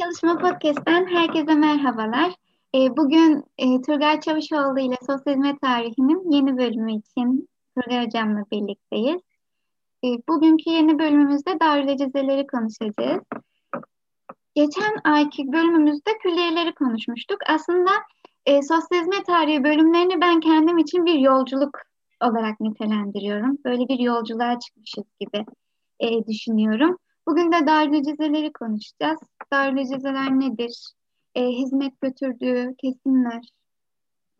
Çalışma Podcast'ten herkese merhabalar. Ee, bugün e, Turgay Çavuşoğlu ile Sosyal Hizmet Tarihi'nin yeni bölümü için Turgay Hocam'la birlikteyiz. Ee, bugünkü yeni bölümümüzde Darül Cezeleri konuşacağız. Geçen ayki bölümümüzde külliyeleri konuşmuştuk. Aslında e, Sosyal Hizmet Tarihi bölümlerini ben kendim için bir yolculuk olarak nitelendiriyorum. Böyle bir yolculuğa çıkmışız gibi e, düşünüyorum. Bugün de darül cezeleri konuşacağız. Darül cezeler nedir? E, hizmet götürdüğü kesimler,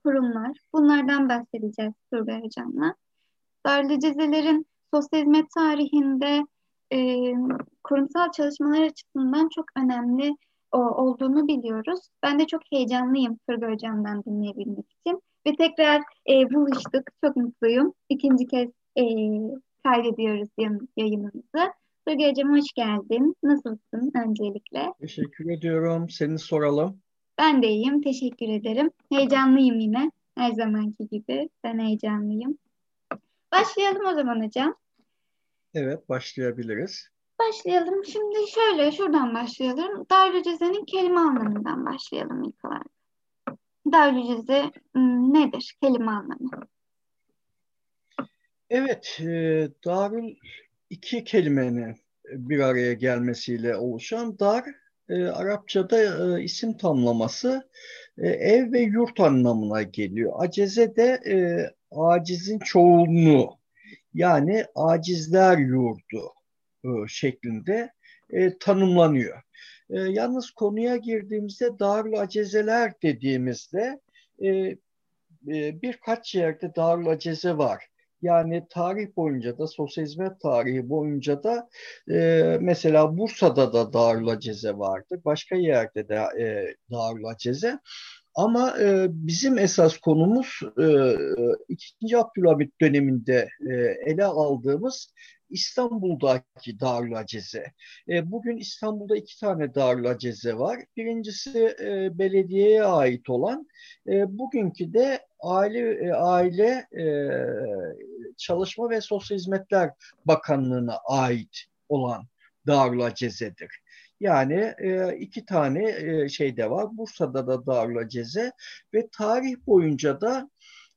kurumlar. Bunlardan bahsedeceğiz Turgay Hocam'la. Darül cezelerin sosyal hizmet tarihinde e, kurumsal çalışmalar açısından çok önemli o, olduğunu biliyoruz. Ben de çok heyecanlıyım Turgay Hocam'dan dinleyebilmek için. Ve tekrar e, buluştuk. Çok mutluyum. İkinci kez e, kaydediyoruz yayınımızı. Turgay hoş geldin. Nasılsın öncelikle? Teşekkür ediyorum. Seni soralım. Ben de iyiyim. Teşekkür ederim. Heyecanlıyım yine. Her zamanki gibi. Ben heyecanlıyım. Başlayalım o zaman hocam. Evet, başlayabiliriz. Başlayalım. Şimdi şöyle, şuradan başlayalım. Darülceze'nin kelime anlamından başlayalım ilk olarak. Darülceze hmm, nedir? Kelime anlamı. Evet, e, darül iki kelimenin bir araya gelmesiyle oluşan dar e, Arapçada e, isim tamlaması e, ev ve yurt anlamına geliyor. Aceze de e, acizin çoğunluğu yani acizler yurdu e, şeklinde e, tanımlanıyor. E, yalnız konuya girdiğimizde darül acezeler dediğimizde e, e, birkaç yerde darül aceze var. Yani tarih boyunca da sosyal tarihi boyunca da e, mesela Bursa'da da Darül Aceze vardı. Başka yerde de e, Darül Aceze. Ama e, bizim esas konumuz e, 2. Abdülhamit döneminde e, ele aldığımız İstanbul'daki Darül Aceze. E, bugün İstanbul'da iki tane Darül Aceze var. Birincisi e, belediyeye ait olan, e, bugünkü de Aile e, Aile e, Çalışma ve Sosyal Hizmetler Bakanlığı'na ait olan Darül Aceze'dir. Yani e, iki tane e, şeyde var. Bursa'da da Darül Aceze ve tarih boyunca da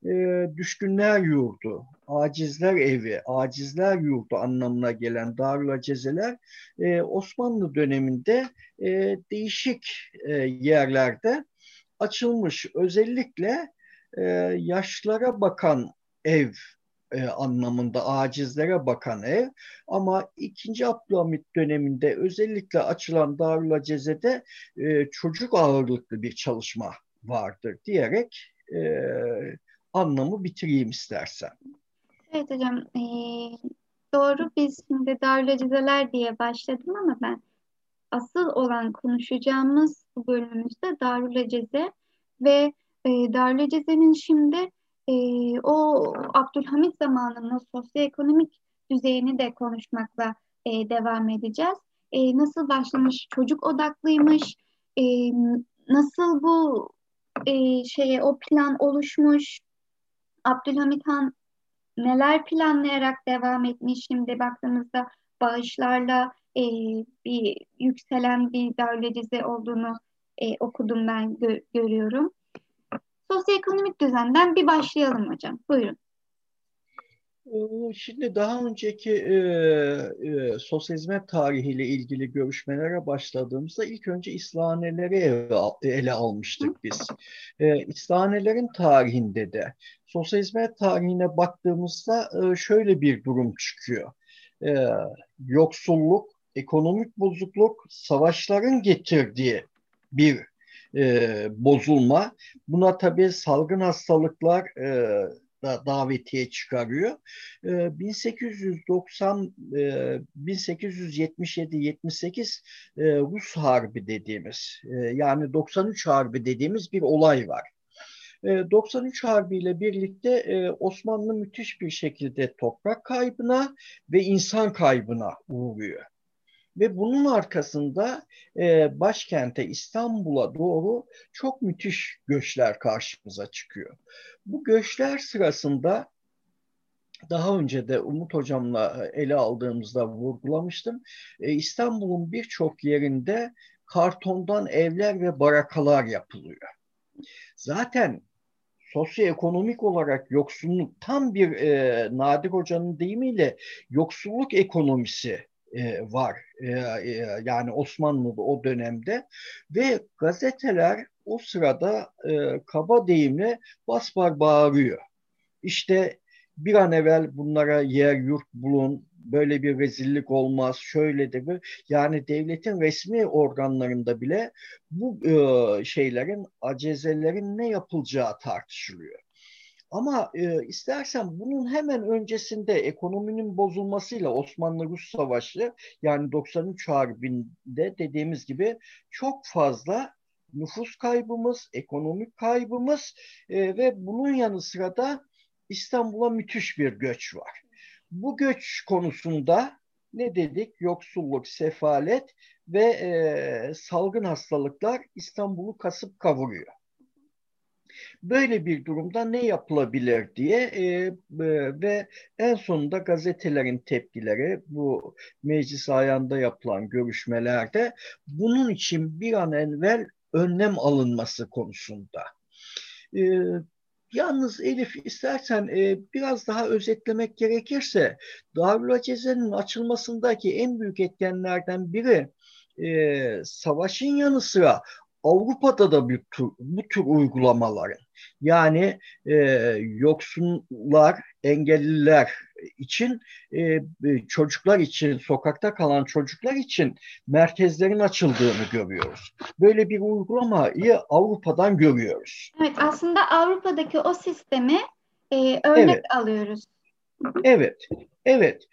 e, düşkünler yurdu, acizler evi, acizler yurdu anlamına gelen Darül Acezeler e, Osmanlı döneminde e, değişik e, yerlerde açılmış. Özellikle e, yaşlara bakan ev e, anlamında acizlere bakan ev ama 2. Abdülhamit döneminde özellikle açılan Darül Aceze'de e, çocuk ağırlıklı bir çalışma vardır diyerek e, anlamı bitireyim istersen. Evet hocam e, doğru biz şimdi Darül Acezeler diye başladım ama ben asıl olan konuşacağımız bu bölümümüzde Darül Aceze ve e, şimdi e, o Abdülhamit zamanının sosyoekonomik düzeyini de konuşmakla e, devam edeceğiz. Nasıl başlamış, çocuk odaklıymış, nasıl bu e, şeye o plan oluşmuş, Abdülhamit Han neler planlayarak devam etmiş şimdi baktığımızda bağışlarla e, bir yükselen bir devletize olduğunu e, okudum ben gö görüyorum. Sosyoekonomik düzenden bir başlayalım hocam. Buyurun. Ee, şimdi daha önceki e, e, sosyal hizmet tarihiyle ilgili görüşmelere başladığımızda ilk önce İslaneleri ele, almıştık biz. E, İslanelerin tarihinde de sosyal hizmet tarihine baktığımızda e, şöyle bir durum çıkıyor. E, yoksulluk, ekonomik bozukluk, savaşların getirdiği bir e, bozulma. Buna tabii salgın hastalıklar e, da davetiye çıkarıyor. E, 1890 e, 1877-78 e, Rus Harbi dediğimiz e, yani 93 Harbi dediğimiz bir olay var. 93 e, Harbi ile birlikte e, Osmanlı müthiş bir şekilde toprak kaybına ve insan kaybına uğruyor ve bunun arkasında e, başkente İstanbul'a doğru çok müthiş göçler karşımıza çıkıyor. Bu göçler sırasında daha önce de Umut Hocam'la ele aldığımızda vurgulamıştım. E, İstanbul'un birçok yerinde kartondan evler ve barakalar yapılıyor. Zaten sosyoekonomik olarak yoksulluk tam bir e, Nadir Hoca'nın deyimiyle yoksulluk ekonomisi e, var. E, e, yani Osmanlı'da o dönemde ve gazeteler o sırada kaba deyimle basbar bağırıyor. İşte bir an evvel bunlara yer yurt bulun, böyle bir rezillik olmaz, şöyle de bir yani devletin resmi organlarında bile bu şeylerin, acezelerin ne yapılacağı tartışılıyor. Ama e, istersen bunun hemen öncesinde ekonominin bozulmasıyla Osmanlı-Rus Savaşı yani 93 Harbi'nde dediğimiz gibi çok fazla nüfus kaybımız, ekonomik kaybımız e, ve bunun yanı sıra da İstanbul'a müthiş bir göç var. Bu göç konusunda ne dedik? Yoksulluk, sefalet ve e, salgın hastalıklar İstanbul'u kasıp kavuruyor. Böyle bir durumda ne yapılabilir diye e, e, ve en sonunda gazetelerin tepkileri bu meclis ayağında yapılan görüşmelerde bunun için bir an evvel önlem alınması konusunda. E, Yalnız Elif istersen e, biraz daha özetlemek gerekirse Darül Aceze'nin açılmasındaki en büyük etkenlerden biri e, savaşın yanı sıra Avrupa'da da bir tür, bu tür uygulamaların yani e, yoksullar, engelliler için e, çocuklar için, sokakta kalan çocuklar için merkezlerin açıldığını görüyoruz. Böyle bir uygulamayı Avrupa'dan görüyoruz. Evet, aslında Avrupa'daki o sistemi e, örnek evet. alıyoruz. Evet, evet.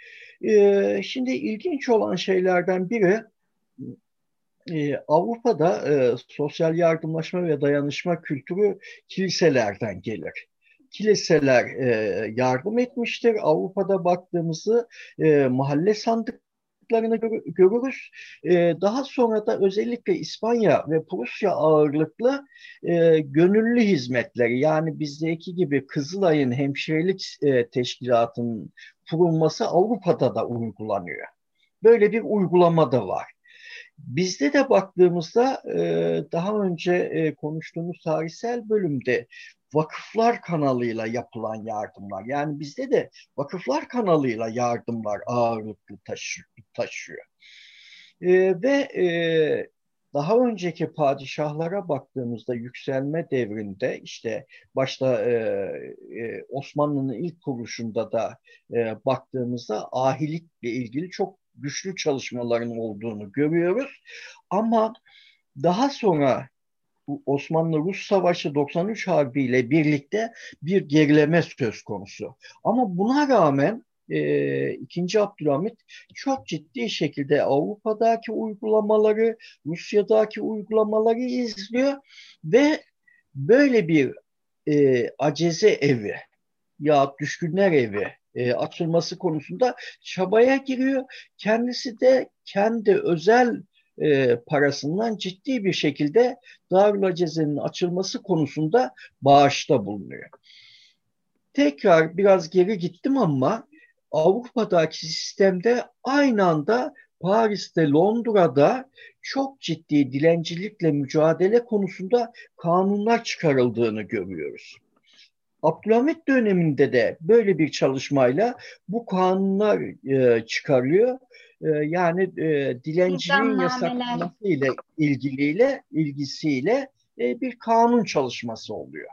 E, şimdi ilginç olan şeylerden biri e, Avrupa'da e, sosyal yardımlaşma ve dayanışma kültürü kiliselerden gelir. Kiliseler e, yardım etmiştir. Avrupa'da baktığımızı e, mahalle gör, görürüz. E, daha sonra da özellikle İspanya ve Prusya ağırlıklı e, gönüllü hizmetleri yani bizdeki gibi Kızılay'ın hemşirelik e, teşkilatının kurulması Avrupa'da da uygulanıyor. Böyle bir uygulama da var. Bizde de baktığımızda e, daha önce e, konuştuğumuz tarihsel bölümde vakıflar kanalıyla yapılan yardımlar. Yani bizde de vakıflar kanalıyla yardımlar ağırlıklı taşıyor. E, ve daha önceki padişahlara baktığımızda yükselme devrinde işte başta Osmanlı'nın ilk kuruluşunda da baktığımızda ahilikle ilgili çok güçlü çalışmaların olduğunu görüyoruz. Ama daha sonra Osmanlı-Rus Savaşı 93 Harbi ile birlikte bir gerileme söz konusu. Ama buna rağmen e, 2. Abdülhamit çok ciddi şekilde Avrupa'daki uygulamaları, Rusya'daki uygulamaları izliyor ve böyle bir e, aceze evi ya düşkünler evi e, açılması konusunda çabaya giriyor. Kendisi de kendi özel e, parasından ciddi bir şekilde Darül Aceze'nin açılması konusunda bağışta bulunuyor. Tekrar biraz geri gittim ama Avrupa'daki sistemde aynı anda Paris'te, Londra'da çok ciddi dilencilikle mücadele konusunda kanunlar çıkarıldığını görüyoruz. Abdülhamit döneminde de böyle bir çalışmayla bu kanunlar e, çıkarılıyor. E, yani e, dilenciliğin yasaklanması ile ilgiliyle ilgisiyle e, bir kanun çalışması oluyor.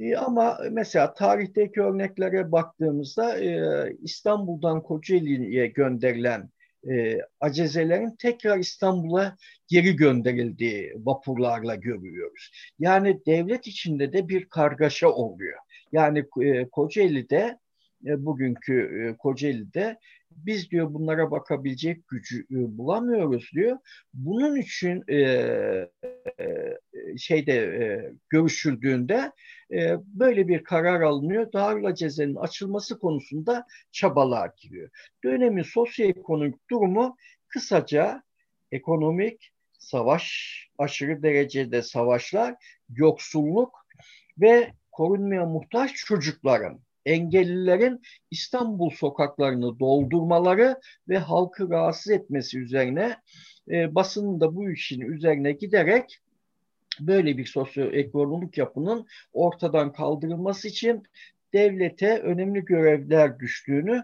E, ama mesela tarihteki örneklere baktığımızda e, İstanbul'dan Kocaeli'ye gönderilen e, acezelerin tekrar İstanbul'a geri gönderildiği vapurlarla görüyoruz. Yani devlet içinde de bir kargaşa oluyor. Yani e, Kocaeli'de e, bugünkü e, Kocaeli'de biz diyor bunlara bakabilecek gücü e, bulamıyoruz diyor. Bunun için e, e, şeyde e, görüşüldüğünde e, böyle bir karar alınıyor. Darül Ceze'nin açılması konusunda çabalar giriyor. Dönemin sosyoekonomik durumu kısaca ekonomik, savaş, aşırı derecede savaşlar, yoksulluk ve korunmaya muhtaç çocukların engellilerin İstanbul sokaklarını doldurmaları ve halkı rahatsız etmesi üzerine e, basının da bu işin üzerine giderek böyle bir sosyoekonomik yapının ortadan kaldırılması için devlete önemli görevler düştüğünü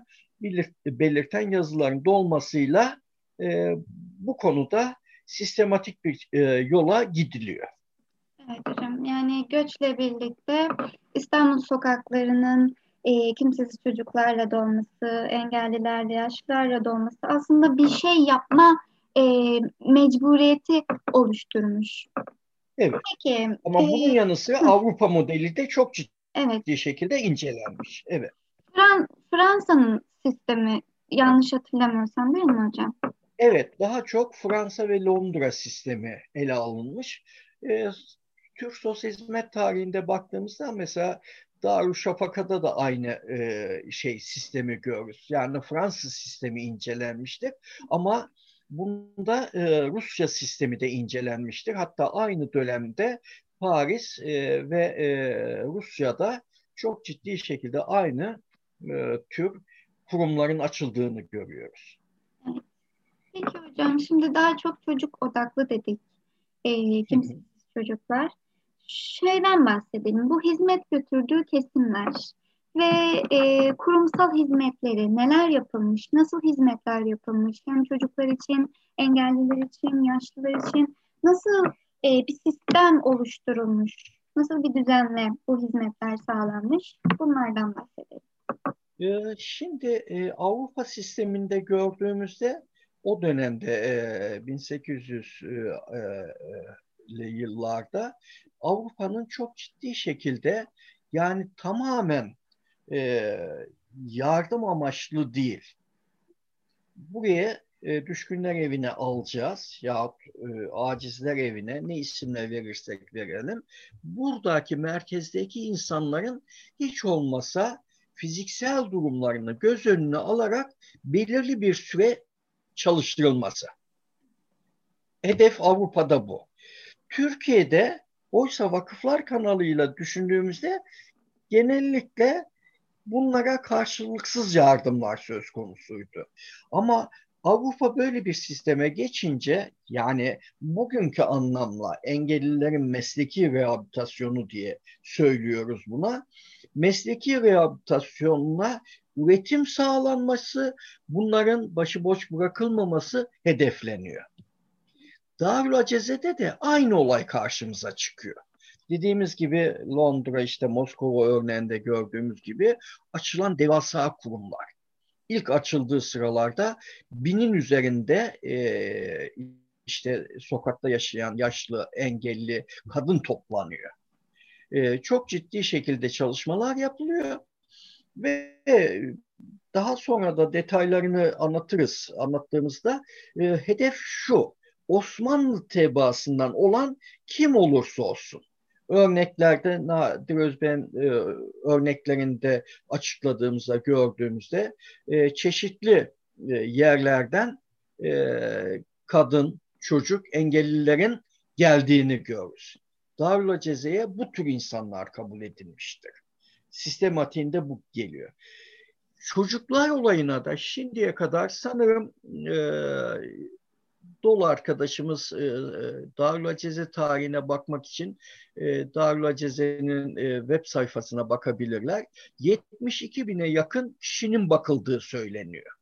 belirten yazıların dolmasıyla e, bu konuda sistematik bir e, yola gidiliyor. Evet hocam yani göçle birlikte İstanbul sokaklarının e, kimsesiz çocuklarla dolması, engellilerle, yaşlılarla dolması aslında bir şey yapma e, mecburiyeti oluşturmuş. Evet. Peki, Ama bunun yanı sıra hı. Avrupa modeli de çok ciddi evet. şekilde incelenmiş. Evet. Fran Fransa'nın sistemi yanlış hatırlamıyorsam değil mi hocam? Evet, daha çok Fransa ve Londra sistemi ele alınmış. E, Türk sosyal hizmet tarihinde baktığımızda mesela Darüşşafaka'da da aynı e, şey sistemi görürüz. Yani Fransız sistemi incelenmiştir ama bunda e, Rusya sistemi de incelenmiştir. Hatta aynı dönemde Paris e, ve e, Rusya'da çok ciddi şekilde aynı e, tür kurumların açıldığını görüyoruz. Peki hocam şimdi daha çok çocuk odaklı dedik. E, kimsesiz çocuklar şeyden bahsedelim. Bu hizmet götürdüğü kesimler ve e, kurumsal hizmetleri neler yapılmış, nasıl hizmetler yapılmış? Hem çocuklar için, engelliler için, yaşlılar için nasıl e, bir sistem oluşturulmuş, nasıl bir düzenle bu hizmetler sağlanmış? Bunlardan bahsedelim. Ee, şimdi e, Avrupa sisteminde gördüğümüzde o dönemde e, 1800 e, yıllarda Avrupa'nın çok ciddi şekilde yani tamamen e, yardım amaçlı değil. Buraya e, düşkünler evine alacağız ya e, acizler evine ne isimle verirsek verelim. Buradaki merkezdeki insanların hiç olmasa fiziksel durumlarını göz önüne alarak belirli bir süre çalıştırılması. Hedef Avrupa'da bu. Türkiye'de oysa vakıflar kanalıyla düşündüğümüzde genellikle bunlara karşılıksız yardımlar söz konusuydu. Ama Avrupa böyle bir sisteme geçince yani bugünkü anlamla engellilerin mesleki rehabilitasyonu diye söylüyoruz buna. Mesleki rehabilitasyonuna üretim sağlanması, bunların başıboş bırakılmaması hedefleniyor. Darül Aceze'de de aynı olay karşımıza çıkıyor. Dediğimiz gibi Londra işte Moskova örneğinde gördüğümüz gibi açılan devasa kurumlar. İlk açıldığı sıralarda binin üzerinde e, işte sokakta yaşayan yaşlı, engelli kadın toplanıyor. E, çok ciddi şekilde çalışmalar yapılıyor ve daha sonra da detaylarını anlatırız. Anlattığımızda e, hedef şu. Osmanlı tebaasından olan kim olursa olsun. Örneklerde Nadir Özben e, örneklerinde açıkladığımızda, gördüğümüzde e, çeşitli e, yerlerden e, kadın, çocuk, engellilerin geldiğini görürüz. Darül Ceze'ye bu tür insanlar kabul edilmiştir. Sistematiğinde bu geliyor. Çocuklar olayına da şimdiye kadar sanırım e, Dolu arkadaşımız e, e Darül Aceze tarihine bakmak için e, Darül Aceze'nin e, web sayfasına bakabilirler. 72 bine yakın kişinin bakıldığı söyleniyor.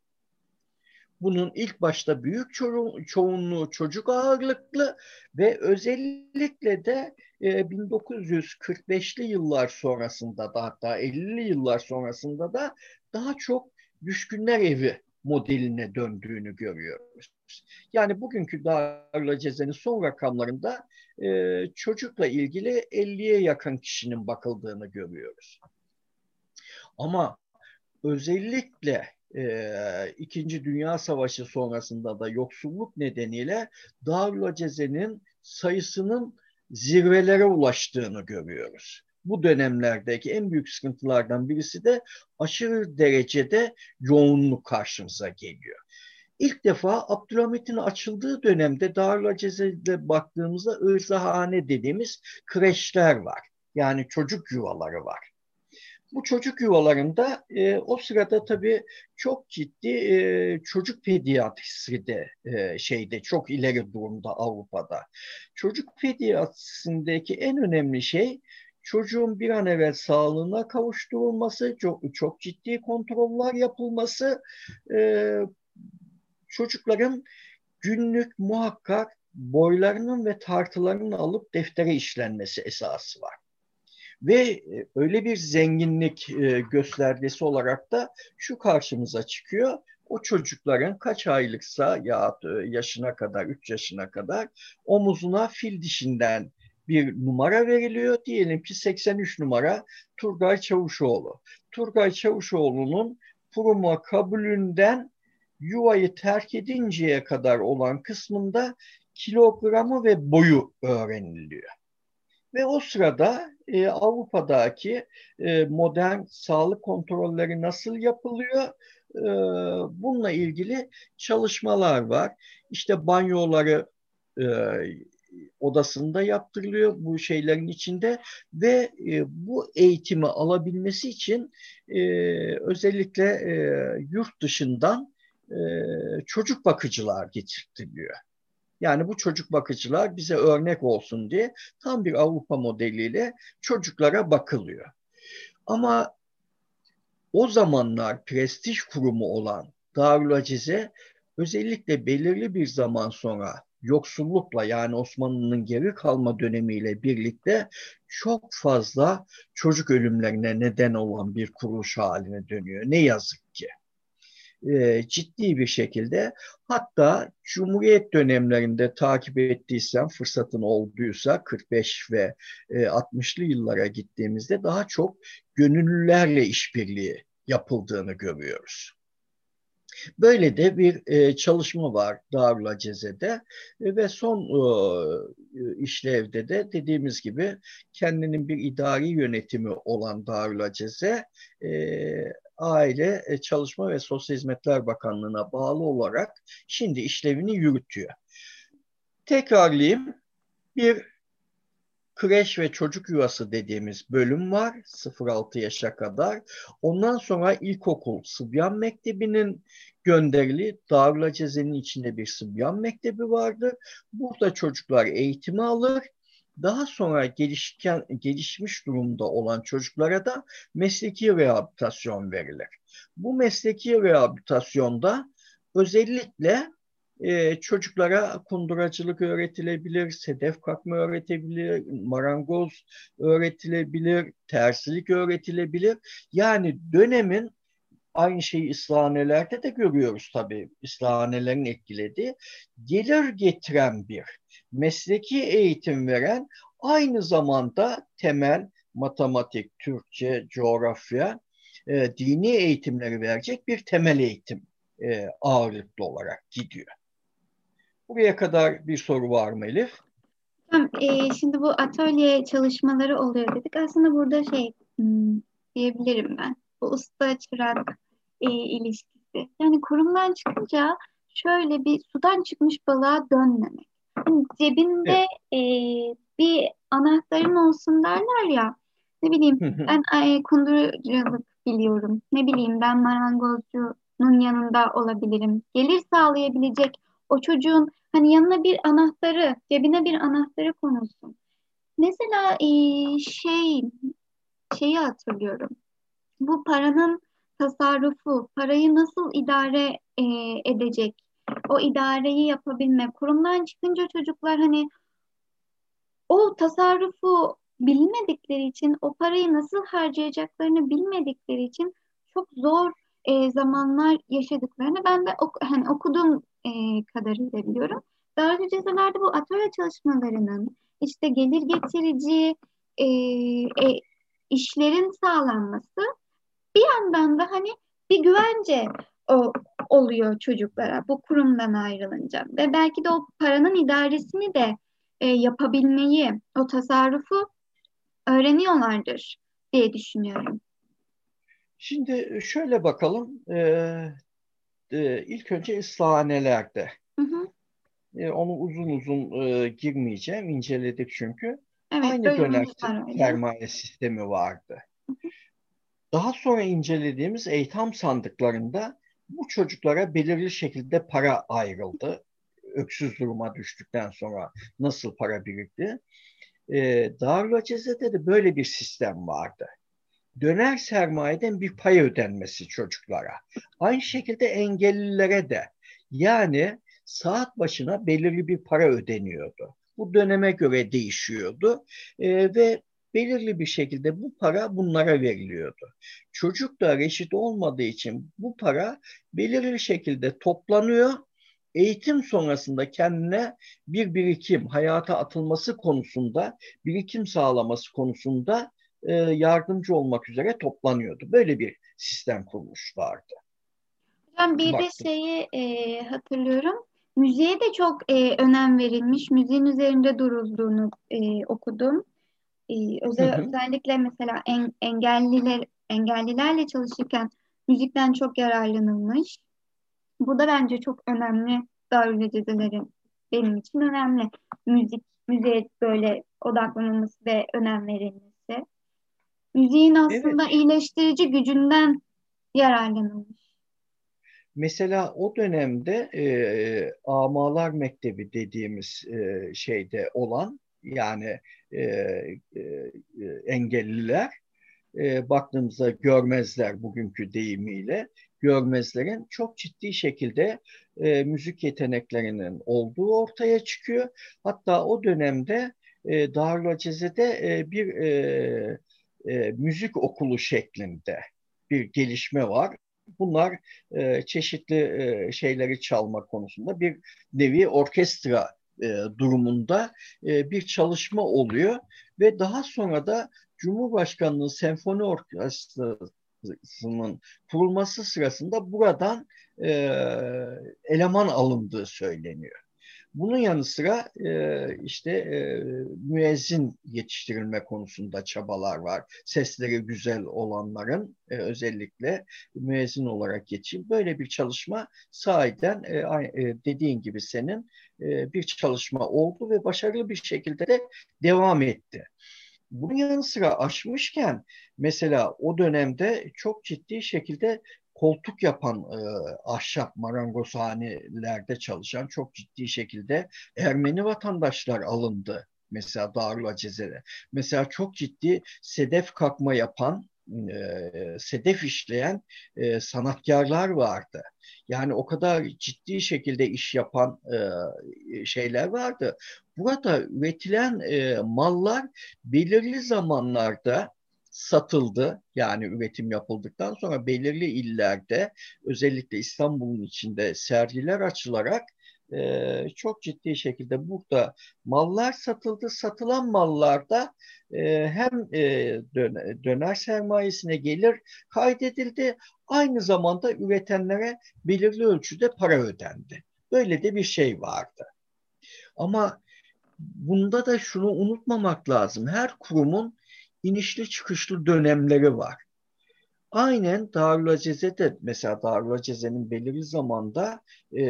Bunun ilk başta büyük ço çoğunluğu çocuk ağırlıklı ve özellikle de e, 1945'li yıllar sonrasında da hatta 50'li yıllar sonrasında da daha çok düşkünler evi modeline döndüğünü görüyoruz. Yani bugünkü Darül Ceze'nin son rakamlarında e, çocukla ilgili 50'ye yakın kişinin bakıldığını görüyoruz. Ama özellikle e, İkinci Dünya Savaşı sonrasında da yoksulluk nedeniyle Darül Ceze'nin sayısının zirvelere ulaştığını görüyoruz bu dönemlerdeki en büyük sıkıntılardan birisi de aşırı derecede yoğunluk karşımıza geliyor. İlk defa Abdülhamit'in açıldığı dönemde Darülaceze'de baktığımızda ırzahane dediğimiz kreşler var. Yani çocuk yuvaları var. Bu çocuk yuvalarında e, o sırada tabii çok ciddi e, çocuk pediatrisi de e, şeyde çok ileri durumda Avrupa'da. Çocuk pediatrisindeki en önemli şey çocuğun bir an evvel sağlığına kavuşturulması, çok, çok ciddi kontroller yapılması, e, çocukların günlük muhakkak boylarının ve tartılarının alıp deftere işlenmesi esası var. Ve e, öyle bir zenginlik e, göstergesi olarak da şu karşımıza çıkıyor. O çocukların kaç aylıksa ya e, yaşına kadar, 3 yaşına kadar omuzuna fil dişinden bir numara veriliyor. Diyelim ki 83 numara Turgay Çavuşoğlu. Turgay Çavuşoğlu'nun kuruma kabulünden yuvayı terk edinceye kadar olan kısmında kilogramı ve boyu öğreniliyor. Ve o sırada e, Avrupa'daki e, modern sağlık kontrolleri nasıl yapılıyor? E, bununla ilgili çalışmalar var. İşte banyoları e, odasında yaptırılıyor bu şeylerin içinde ve e, bu eğitimi alabilmesi için e, özellikle e, yurt dışından e, çocuk bakıcılar getirtiliyor. Yani bu çocuk bakıcılar bize örnek olsun diye tam bir Avrupa modeliyle çocuklara bakılıyor. Ama o zamanlar prestij kurumu olan Darül Acize özellikle belirli bir zaman sonra yoksullukla yani Osmanlı'nın geri kalma dönemiyle birlikte çok fazla çocuk ölümlerine neden olan bir kuruluş haline dönüyor. Ne yazık ki e, ciddi bir şekilde hatta Cumhuriyet dönemlerinde takip ettiysen fırsatın olduysa 45 ve e, 60'lı yıllara gittiğimizde daha çok gönüllülerle işbirliği yapıldığını görüyoruz. Böyle de bir e, çalışma var Darül Aceze'de e, ve son e, işlevde de dediğimiz gibi kendinin bir idari yönetimi olan Darül Aceze e, Aile, e, Çalışma ve Sosyal Hizmetler Bakanlığı'na bağlı olarak şimdi işlevini yürütüyor. Tekrarlayayım. Bir kreş ve çocuk yuvası dediğimiz bölüm var 0-6 yaşa kadar. Ondan sonra ilkokul Sıbyan Mektebi'nin gönderili Darül Ceze'nin içinde bir Sıbyan Mektebi vardı. Burada çocuklar eğitimi alır daha sonra gelişken, gelişmiş durumda olan çocuklara da mesleki rehabilitasyon verilir. Bu mesleki rehabilitasyonda özellikle e, çocuklara kunduracılık öğretilebilir, sedef kakma öğretebilir, marangoz öğretilebilir, tersilik öğretilebilir. Yani dönemin aynı şeyi İslahanelerde de görüyoruz tabii. İslahanelerin etkilediği gelir getiren bir mesleki eğitim veren aynı zamanda temel matematik, Türkçe, coğrafya, e, dini eğitimleri verecek bir temel eğitim e, ağırlıklı olarak gidiyor. Buraya kadar bir soru var mı Elif? Tamam, e, şimdi bu atölye çalışmaları oluyor dedik. Aslında burada şey hmm, diyebilirim ben. Bu usta çırak e, ilişkisi. Yani kurumdan çıkınca şöyle bir sudan çıkmış balığa dönmemek. Yani cebinde evet. e, bir anahtarın olsun derler ya. Ne bileyim ben e, kunduruculuk biliyorum. Ne bileyim ben marangozcunun yanında olabilirim. Gelir sağlayabilecek o çocuğun hani yanına bir anahtarı, cebine bir anahtarı konulsun. Mesela e, şey şeyi hatırlıyorum. Bu paranın tasarrufu, parayı nasıl idare e, edecek, o idareyi yapabilme. Kurumdan çıkınca çocuklar hani o tasarrufu bilmedikleri için, o parayı nasıl harcayacaklarını bilmedikleri için çok zor e, zamanlar yaşadıklarını ben de ok hani okuduğum e, kadarıyla biliyorum. Darül cezalarda bu atölye çalışmalarının işte gelir getirici e, e, işlerin sağlanması bir yandan da hani bir güvence o, oluyor çocuklara bu kurumdan ayrılınca ve belki de o paranın idaresini de e, yapabilmeyi, o tasarrufu öğreniyorlardır diye düşünüyorum. Şimdi şöyle bakalım. Ee, e, ilk önce ıslahanelerde. Hı hı. E, onu uzun uzun e, girmeyeceğim. inceledik çünkü. Evet, Aynı dönemde sermaye sistemi vardı. Hı hı. Daha sonra incelediğimiz eğitim sandıklarında bu çocuklara belirli şekilde para ayrıldı. Öksüz duruma düştükten sonra nasıl para birikti? Ee, Darül de böyle bir sistem vardı. Döner sermayeden bir pay ödenmesi çocuklara. Aynı şekilde engellilere de. Yani saat başına belirli bir para ödeniyordu. Bu döneme göre değişiyordu e, ve belirli bir şekilde bu para bunlara veriliyordu. Çocuk da reşit olmadığı için bu para belirli şekilde toplanıyor. Eğitim sonrasında kendine bir birikim, hayata atılması konusunda, birikim sağlaması konusunda e, yardımcı olmak üzere toplanıyordu. Böyle bir sistem kurmuşlardı. Ben bir Baktım. de şeyi e, hatırlıyorum. Müziğe de çok e, önem verilmiş. Müziğin üzerinde durulduğunu e, okudum. Özel, hı hı. Özellikle mesela en, engelliler engellilerle çalışırken müzikten çok yararlanılmış. Bu da bence çok önemli darülacezelerin benim için önemli. Müzik, müziğe böyle odaklanılması ve önem verilmesi. Müziğin aslında evet. iyileştirici gücünden yararlanılmış. Mesela o dönemde e, Amalar Mektebi dediğimiz e, şeyde olan yani e, e, engelliler e, baktığımızda görmezler bugünkü deyimiyle görmezlerin çok ciddi şekilde e, müzik yeteneklerinin olduğu ortaya çıkıyor. Hatta o dönemde e, Darülceze'de e, bir e, e, müzik okulu şeklinde bir gelişme var. Bunlar e, çeşitli e, şeyleri çalma konusunda bir nevi orkestra e, durumunda e, bir çalışma oluyor ve daha sonra da Cumhurbaşkanlığı Senfoni Orkestrası'nın kurulması sırasında buradan e, eleman alındığı söyleniyor. Bunun yanı sıra e, işte e, müezzin yetiştirilme konusunda çabalar var. Sesleri güzel olanların e, özellikle müezzin olarak geçeyim. Böyle bir çalışma sahiden e, e, dediğin gibi senin e, bir çalışma oldu ve başarılı bir şekilde de devam etti. Bunun yanı sıra aşmışken mesela o dönemde çok ciddi şekilde koltuk yapan e, ahşap marangozhanelerde çalışan çok ciddi şekilde Ermeni vatandaşlar alındı. Mesela Darül Aceze'de. Mesela çok ciddi sedef kalkma yapan, e, sedef işleyen e, sanatkarlar vardı. Yani o kadar ciddi şekilde iş yapan e, şeyler vardı. Burada üretilen e, mallar belirli zamanlarda satıldı. Yani üretim yapıldıktan sonra belirli illerde özellikle İstanbul'un içinde sergiler açılarak e, çok ciddi şekilde burada mallar satıldı. Satılan mallarda e, hem e, döner, döner sermayesine gelir kaydedildi. Aynı zamanda üretenlere belirli ölçüde para ödendi. Böyle de bir şey vardı. Ama bunda da şunu unutmamak lazım. Her kurumun inişli çıkışlı dönemleri var. Aynen Darül Aceze'de mesela Darül Aceze'nin belirli zamanda e,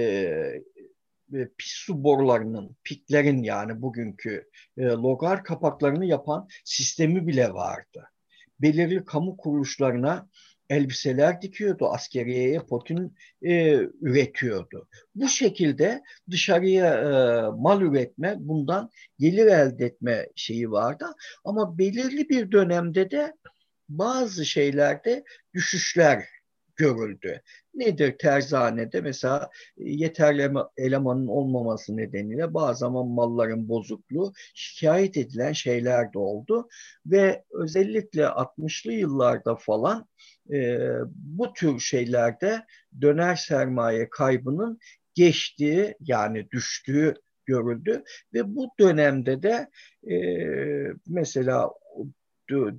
e, pis su borularının, piklerin yani bugünkü e, logar kapaklarını yapan sistemi bile vardı. Belirli kamu kuruluşlarına elbiseler dikiyordu, askeriyeye potin e, üretiyordu. Bu şekilde dışarıya e, mal üretme, bundan gelir elde etme şeyi vardı. Ama belirli bir dönemde de bazı şeylerde düşüşler görüldü. Nedir terzanede? Mesela yeterli elemanın olmaması nedeniyle bazı zaman malların bozukluğu şikayet edilen şeyler de oldu. Ve özellikle 60'lı yıllarda falan e, bu tür şeylerde döner sermaye kaybının geçtiği yani düştüğü görüldü ve bu dönemde de e, mesela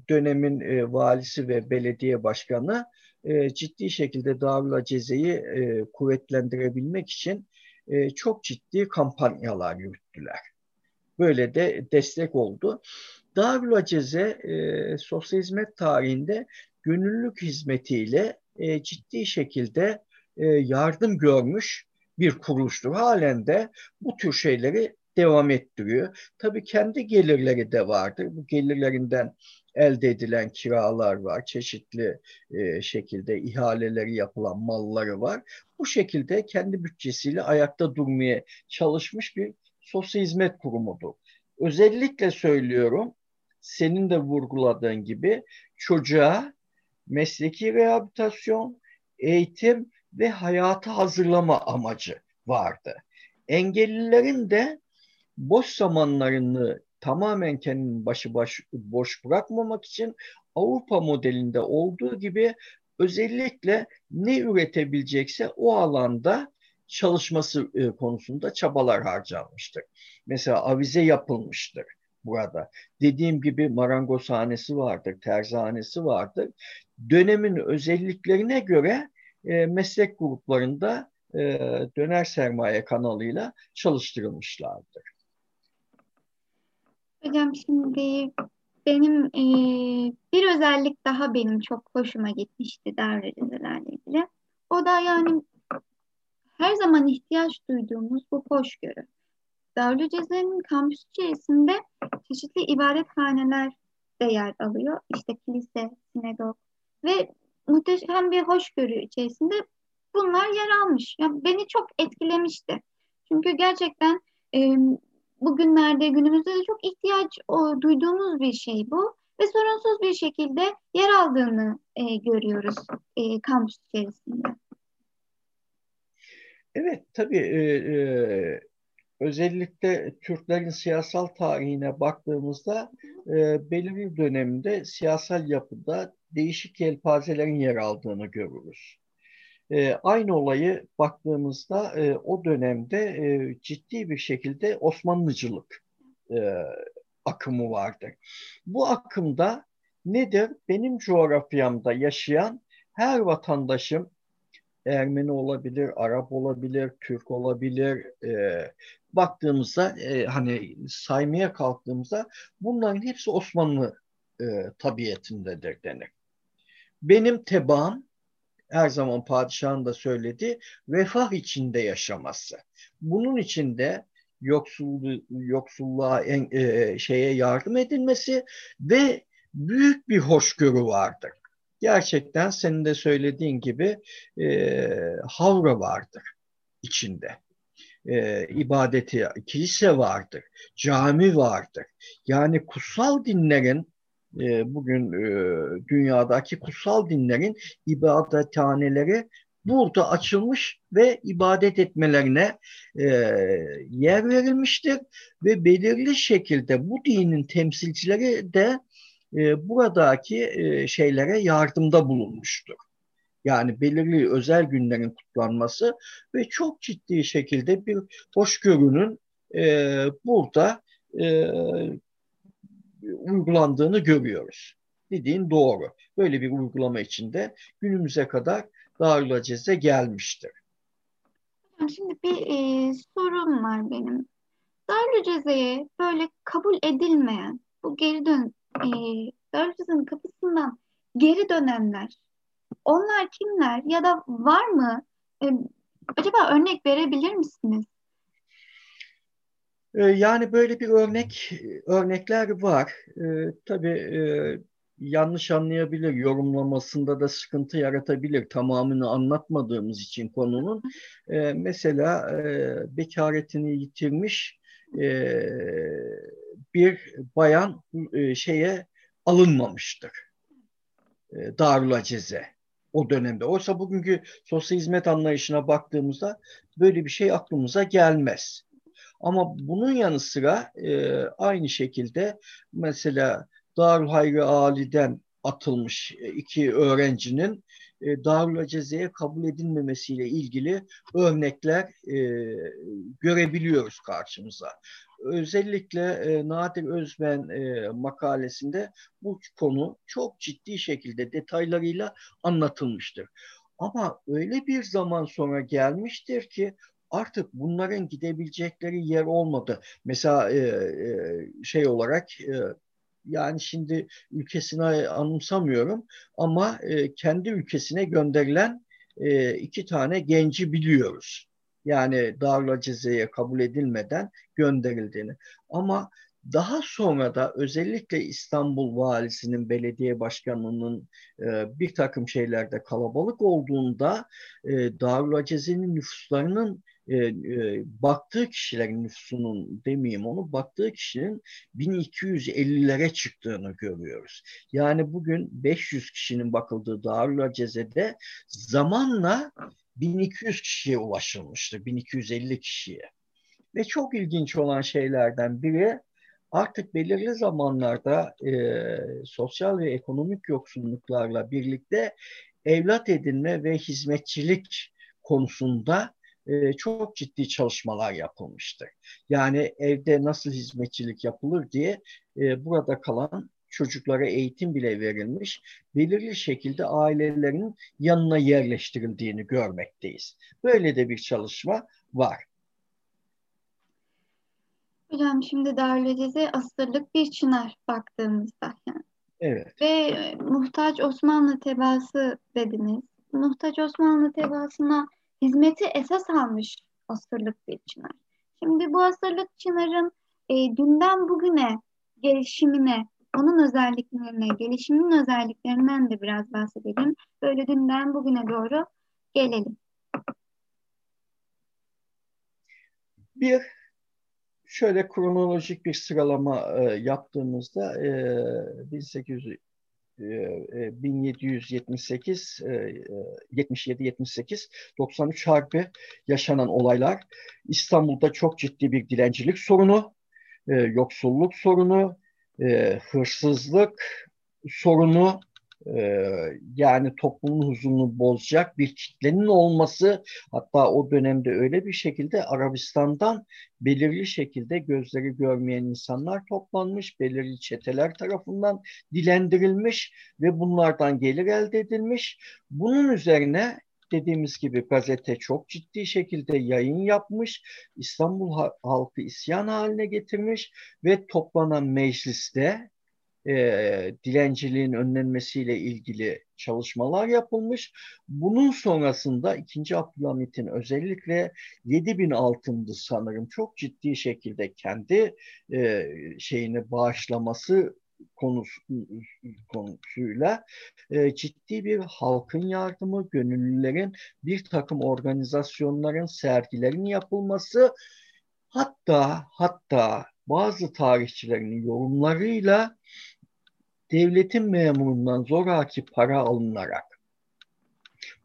dönemin e, valisi ve belediye başkanı e, ciddi şekilde Darül Aceze'yi e, kuvvetlendirebilmek için e, çok ciddi kampanyalar yürüttüler. Böyle de destek oldu. Darül Aceze e, sosyal hizmet tarihinde gönüllülük hizmetiyle e, ciddi şekilde e, yardım görmüş bir kuruluştur. Halen de bu tür şeyleri devam ettiriyor. Tabii kendi gelirleri de vardır. Bu gelirlerinden elde edilen kiralar var, çeşitli e, şekilde ihaleleri yapılan malları var. Bu şekilde kendi bütçesiyle ayakta durmaya çalışmış bir sosyal hizmet kurumudur. Özellikle söylüyorum, senin de vurguladığın gibi çocuğa mesleki rehabilitasyon, eğitim ve hayatı hazırlama amacı vardı. Engellilerin de boş zamanlarını tamamen kendini başı baş, boş bırakmamak için Avrupa modelinde olduğu gibi özellikle ne üretebilecekse o alanda çalışması e, konusunda çabalar harcanmıştır. Mesela avize yapılmıştır burada. Dediğim gibi marangozhanesi vardır, terzihanesi vardır. Dönemin özelliklerine göre e, meslek gruplarında e, döner sermaye kanalıyla çalıştırılmışlardır. Hocam şimdi benim e, bir özellik daha benim çok hoşuma gitmişti devredelerle ilgili. O da yani her zaman ihtiyaç duyduğumuz bu hoşgörü. Darülcezaevi'nin kampüs içerisinde çeşitli ibadethaneler de yer alıyor. İşte kilise, sinagog ve muhteşem bir hoşgörü içerisinde bunlar yer almış. Yani beni çok etkilemişti. Çünkü gerçekten bugünlerde günümüzde de çok ihtiyaç o, duyduğumuz bir şey bu ve sorunsuz bir şekilde yer aldığını e, görüyoruz e, kampüs içerisinde. Evet tabii e, e, özellikle Türklerin siyasal tarihine baktığımızda e, belirli dönemde siyasal yapıda değişik yelpazelerin yer aldığını görürüz. E, aynı olayı baktığımızda e, o dönemde e, ciddi bir şekilde Osmanlıcılık e, akımı vardır. Bu akımda nedir? Benim coğrafyamda yaşayan her vatandaşım Ermeni olabilir, Arap olabilir, Türk olabilir. E, baktığımızda e, hani saymaya kalktığımızda bunların hepsi Osmanlı e, tabiyetindedir denir. Benim tebaam her zaman padişahın da söyledi refah içinde yaşaması. Bunun içinde yoksulluğu, yoksulluğa en, e, şeye yardım edilmesi ve büyük bir hoşgörü vardır. Gerçekten senin de söylediğin gibi e, havra vardır içinde. E, ibadeti, kilise vardır, cami vardır. Yani kutsal dinlerin e, bugün e, dünyadaki kutsal dinlerin ibadethaneleri burada açılmış ve ibadet etmelerine e, yer verilmiştir ve belirli şekilde bu dinin temsilcileri de e, buradaki e, şeylere yardımda bulunmuştur. Yani belirli özel günlerin kutlanması ve çok ciddi şekilde bir hoşgörünün e, burada e, uygulandığını görüyoruz. Dediğin doğru. Böyle bir uygulama içinde günümüze kadar Darül Ceze gelmiştir. Şimdi bir e, sorum var benim. Darül Ceze'ye böyle kabul edilmeyen bu geri dön e, Darül Ceze'nin kapısından geri dönenler onlar kimler ya da var mı? E, acaba örnek verebilir misiniz? Ee, yani böyle bir örnek örnekler var. Ee, tabii e, yanlış anlayabilir, yorumlamasında da sıkıntı yaratabilir. Tamamını anlatmadığımız için konunun. Ee, mesela e, bekaretini yitirmiş e, bir bayan e, şeye alınmamıştır. E, Darül Acize o dönemde. Oysa bugünkü sosyal hizmet anlayışına baktığımızda böyle bir şey aklımıza gelmez. Ama bunun yanı sıra e, aynı şekilde mesela Darül Hayri Ali'den atılmış e, iki öğrencinin e, Darül Aceze'ye kabul edilmemesiyle ilgili örnekler e, görebiliyoruz karşımıza. Özellikle Nadir Özben makalesinde bu konu çok ciddi şekilde detaylarıyla anlatılmıştır. Ama öyle bir zaman sonra gelmiştir ki artık bunların gidebilecekleri yer olmadı. Mesela e, e, şey olarak e, yani şimdi ülkesine anımsamıyorum ama e, kendi ülkesine gönderilen e, iki tane genci biliyoruz. Yani Darül Ceze'ye kabul edilmeden gönderildiğini. Ama Daha sonra da özellikle İstanbul valisinin, belediye başkanının e, bir takım şeylerde kalabalık olduğunda e, Darül Aceze'nin nüfuslarının e, e, baktığı kişilerin nüfusunun demeyeyim onu baktığı kişinin 1250'lere çıktığını görüyoruz. Yani bugün 500 kişinin bakıldığı Darül Aceze'de zamanla 1200 kişiye ulaşılmıştır. 1250 kişiye. Ve çok ilginç olan şeylerden biri artık belirli zamanlarda e, sosyal ve ekonomik yoksulluklarla birlikte evlat edinme ve hizmetçilik konusunda e, çok ciddi çalışmalar yapılmıştır. Yani evde nasıl hizmetçilik yapılır diye e, burada kalan çocuklara eğitim bile verilmiş, belirli şekilde ailelerin yanına yerleştirildiğini görmekteyiz. Böyle de bir çalışma var. Hocam şimdi Darülceze asırlık bir çınar baktığımızda yani. Evet. Ve muhtaç Osmanlı tebaası dediniz. Muhtaç Osmanlı tebaasına hizmeti esas almış asırlık bir çınar. Şimdi bu asırlık çınarın e, dünden bugüne gelişimine, onun özelliklerine, gelişiminin özelliklerinden de biraz bahsedelim. Böyle dünden bugüne doğru gelelim. Bir şöyle kronolojik bir sıralama e, yaptığımızda e, 1800 1778 77 78 93 harbi yaşanan olaylar. İstanbul'da çok ciddi bir dilencilik sorunu, e, yoksulluk sorunu, e, hırsızlık sorunu yani toplumun huzurunu bozacak bir kitlenin olması hatta o dönemde öyle bir şekilde Arabistan'dan belirli şekilde gözleri görmeyen insanlar toplanmış, belirli çeteler tarafından dilendirilmiş ve bunlardan gelir elde edilmiş. Bunun üzerine dediğimiz gibi gazete çok ciddi şekilde yayın yapmış, İstanbul halkı isyan haline getirmiş ve toplanan mecliste e, dilenciliğin önlenmesiyle ilgili çalışmalar yapılmış. Bunun sonrasında 2. Abdülhamit'in özellikle 7000 altındı sanırım çok ciddi şekilde kendi e, şeyini bağışlaması konusu, konusuyla e, ciddi bir halkın yardımı, gönüllülerin bir takım organizasyonların, sergilerin yapılması hatta hatta bazı tarihçilerin yorumlarıyla devletin memurundan zoraki para alınarak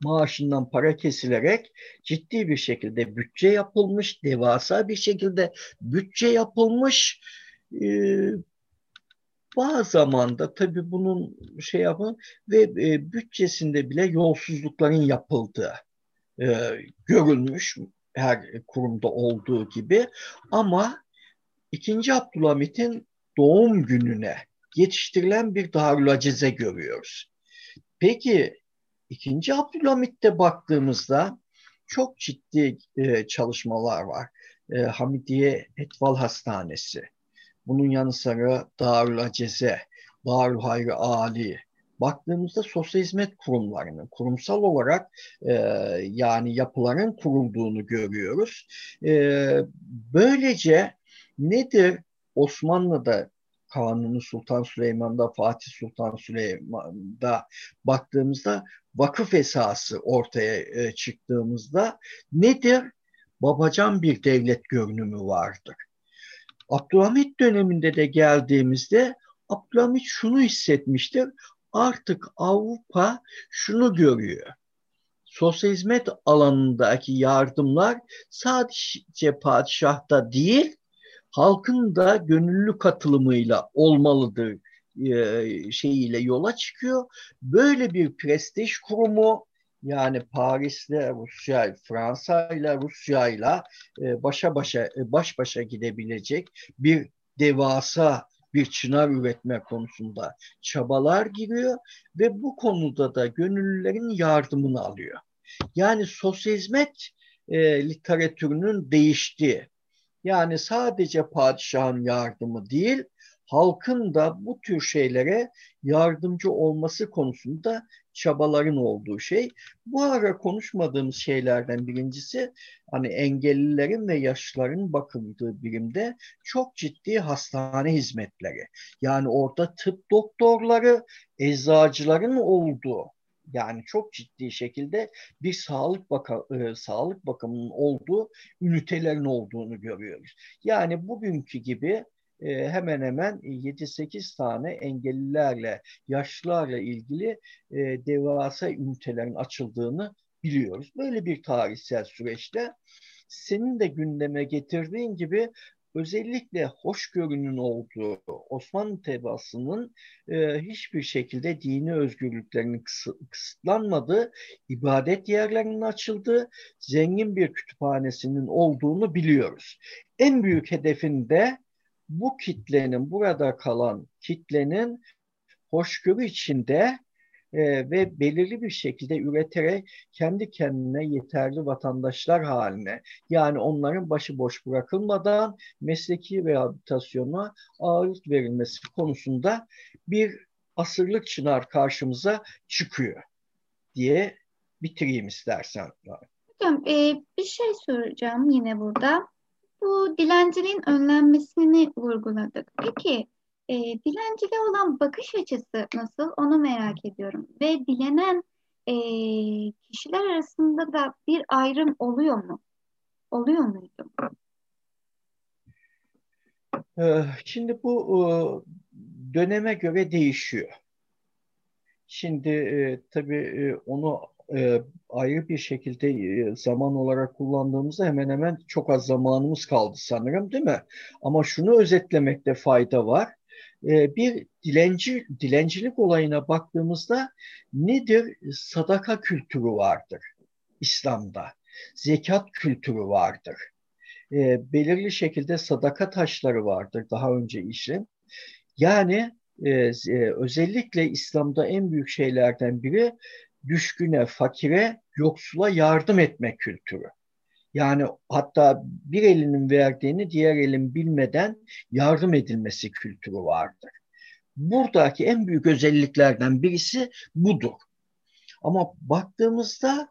maaşından para kesilerek ciddi bir şekilde bütçe yapılmış, devasa bir şekilde bütçe yapılmış. Ee, bazı zamanda tabii bunun şey yapın ve e, bütçesinde bile yolsuzlukların yapıldığı e, görülmüş her kurumda olduğu gibi ama ikinci Abdülhamit'in doğum gününe yetiştirilen bir Darülacize görüyoruz. Peki ikinci Abdülhamit'te baktığımızda çok ciddi e, çalışmalar var. E, Hamidiye Etval Hastanesi, bunun yanı sıra Darül Hayri Ali, baktığımızda sosyal hizmet kurumlarının kurumsal olarak e, yani yapıların kurulduğunu görüyoruz. E, böylece nedir Osmanlı'da Kanuni Sultan Süleyman'da, Fatih Sultan Süleyman'da baktığımızda vakıf esası ortaya e, çıktığımızda nedir? Babacan bir devlet görünümü vardır. Abdülhamit döneminde de geldiğimizde Abdülhamit şunu hissetmiştir. Artık Avrupa şunu görüyor. Sosyal hizmet alanındaki yardımlar sadece padişahta değil, halkın da gönüllü katılımıyla olmalıdır e, şeyiyle yola çıkıyor. Böyle bir prestij kurumu yani Paris'le Rusya, Fransa ile Rusya ile e, başa başa e, baş başa gidebilecek bir devasa bir çınar üretme konusunda çabalar giriyor ve bu konuda da gönüllülerin yardımını alıyor. Yani sosyal hizmet e, literatürünün değiştiği, yani sadece padişahın yardımı değil, halkın da bu tür şeylere yardımcı olması konusunda çabaların olduğu şey. Bu ara konuşmadığımız şeylerden birincisi hani engellilerin ve yaşlıların bakıldığı birimde çok ciddi hastane hizmetleri. Yani orada tıp doktorları, eczacıların olduğu yani çok ciddi şekilde bir sağlık baka, e, sağlık bakımının olduğu ünitelerin olduğunu görüyoruz. Yani bugünkü gibi e, hemen hemen 7-8 tane engellilerle, yaşlılarla ilgili e, devasa ünitelerin açıldığını biliyoruz. Böyle bir tarihsel süreçte senin de gündeme getirdiğin gibi özellikle hoşgörünün olduğu Osmanlı tebaasının e, hiçbir şekilde dini özgürlüklerinin kısıtlanmadığı, ibadet yerlerinin açıldığı, zengin bir kütüphanesinin olduğunu biliyoruz. En büyük hedefinde bu kitlenin, burada kalan kitlenin hoşgörü içinde e, ve belirli bir şekilde üreterek kendi kendine yeterli vatandaşlar haline yani onların başıboş bırakılmadan mesleki rehabilitasyona ağırlık verilmesi konusunda bir asırlık çınar karşımıza çıkıyor diye bitireyim istersen. Hocam e, bir şey soracağım yine burada. Bu dilenciliğin önlenmesini vurguladık. Peki e, dilenciliğe olan bakış açısı nasıl onu merak ediyorum. Ve dilenen e, kişiler arasında da bir ayrım oluyor mu? Oluyor muydu? Ee, şimdi bu döneme göre değişiyor. Şimdi e, tabii e, onu e, ayrı bir şekilde zaman olarak kullandığımızda hemen hemen çok az zamanımız kaldı sanırım değil mi? Ama şunu özetlemekte fayda var. E, bir dilenci dilencilik olayına baktığımızda nedir? Sadaka kültürü vardır İslam'da. Zekat kültürü vardır. E, belirli şekilde sadaka taşları vardır daha önce işin. Yani e, e, özellikle İslam'da en büyük şeylerden biri düşküne, fakire, yoksula yardım etme kültürü. Yani hatta bir elinin verdiğini diğer elin bilmeden yardım edilmesi kültürü vardır. Buradaki en büyük özelliklerden birisi budur. Ama baktığımızda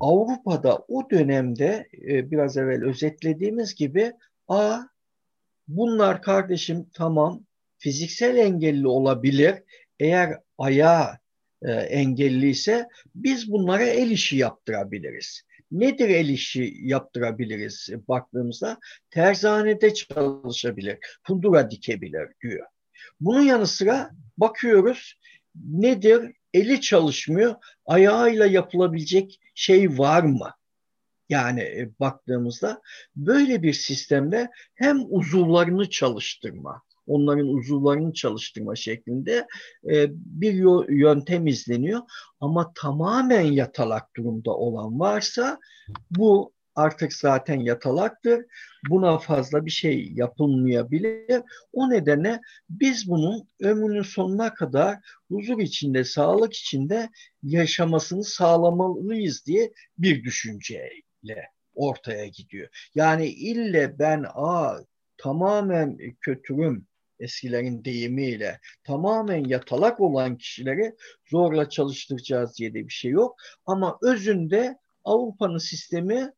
Avrupa'da o dönemde e, biraz evvel özetlediğimiz gibi a bunlar kardeşim tamam fiziksel engelli olabilir. Eğer ayağı e, engelliyse biz bunlara el işi yaptırabiliriz. Nedir el işi yaptırabiliriz baktığımızda? Terzanede çalışabilir, kundura dikebilir diyor. Bunun yanı sıra bakıyoruz nedir? Eli çalışmıyor, ayağıyla yapılabilecek şey var mı? Yani e, baktığımızda böyle bir sistemde hem uzuvlarını çalıştırma, onların uzuvlarını çalıştırma şeklinde e, bir yöntem izleniyor. Ama tamamen yatalak durumda olan varsa bu artık zaten yatalaktır. Buna fazla bir şey yapılmayabilir. O nedenle biz bunun ömrünün sonuna kadar huzur içinde, sağlık içinde yaşamasını sağlamalıyız diye bir düşünceyle ortaya gidiyor. Yani ille ben a tamamen kötürüm, eskilerin deyimiyle tamamen yatalak olan kişileri zorla çalıştıracağız diye de bir şey yok. Ama özünde Avrupa'nın sistemi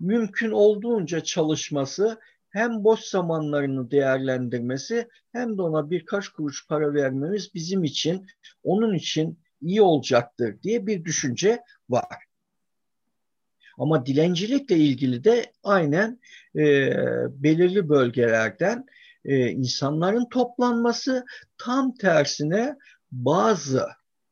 mümkün olduğunca çalışması hem boş zamanlarını değerlendirmesi hem de ona birkaç kuruş para vermemiz bizim için onun için iyi olacaktır diye bir düşünce var. Ama dilencilikle ilgili de aynen e, belirli bölgelerden e, insanların toplanması tam tersine bazı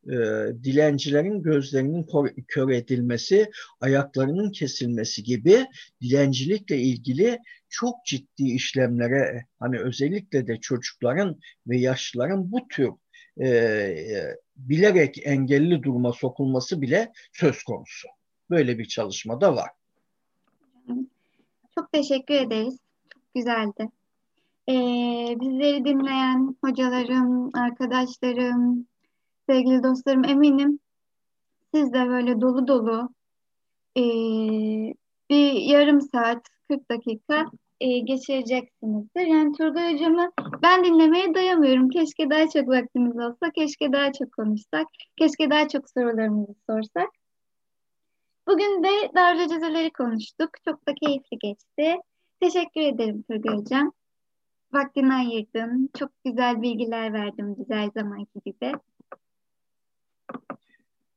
e, dilencilerin gözlerinin kör edilmesi, ayaklarının kesilmesi gibi dilencilikle ilgili çok ciddi işlemlere hani özellikle de çocukların ve yaşlıların bu tür e, e bilerek engelli duruma sokulması bile söz konusu. Böyle bir çalışma da var. Çok teşekkür ederiz. Çok güzeldi. Ee, bizleri dinleyen hocalarım, arkadaşlarım, sevgili dostlarım eminim siz de böyle dolu dolu e, bir yarım saat, 40 dakika e, geçireceksinizdir. Yani Turgay Hocam'ı ben dinlemeye doyamıyorum. Keşke daha çok vaktimiz olsa, keşke daha çok konuşsak, keşke daha çok sorularımızı sorsak. Bugün de Darüca Cezeleri konuştuk. Çok da keyifli geçti. Teşekkür ederim Turgay Hocam. Vaktini ayırdın. Çok güzel bilgiler verdin bize her zamanki gibi.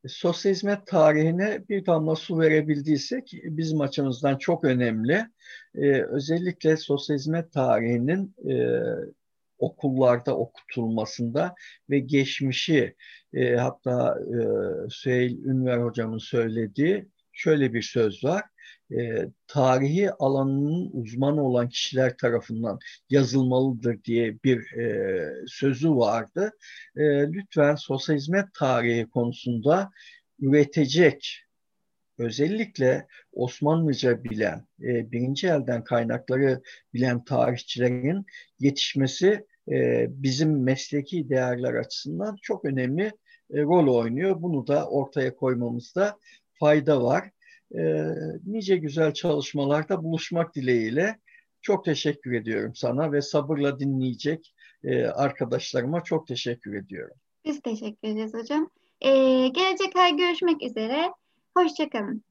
Sosyal hizmet tarihine bir damla su verebildiysek bizim açımızdan çok önemli. Ee, özellikle sosyal hizmet tarihinin e, okullarda okutulmasında ve geçmişi e, hatta e, Süheyl Ünver hocamın söylediği şöyle bir söz var. E, tarihi alanının uzmanı olan kişiler tarafından yazılmalıdır diye bir e, sözü vardı. E, lütfen sosyal hizmet tarihi konusunda üretecek özellikle Osmanlıca bilen, e, birinci elden kaynakları bilen tarihçilerin yetişmesi e, bizim mesleki değerler açısından çok önemli e, rol oynuyor. Bunu da ortaya koymamızda fayda var. E, nice güzel çalışmalarda buluşmak dileğiyle çok teşekkür ediyorum sana ve sabırla dinleyecek e, arkadaşlarıma çok teşekkür ediyorum. Biz teşekkür ederiz hocam. Ee, gelecek ay görüşmek üzere. Hoşçakalın.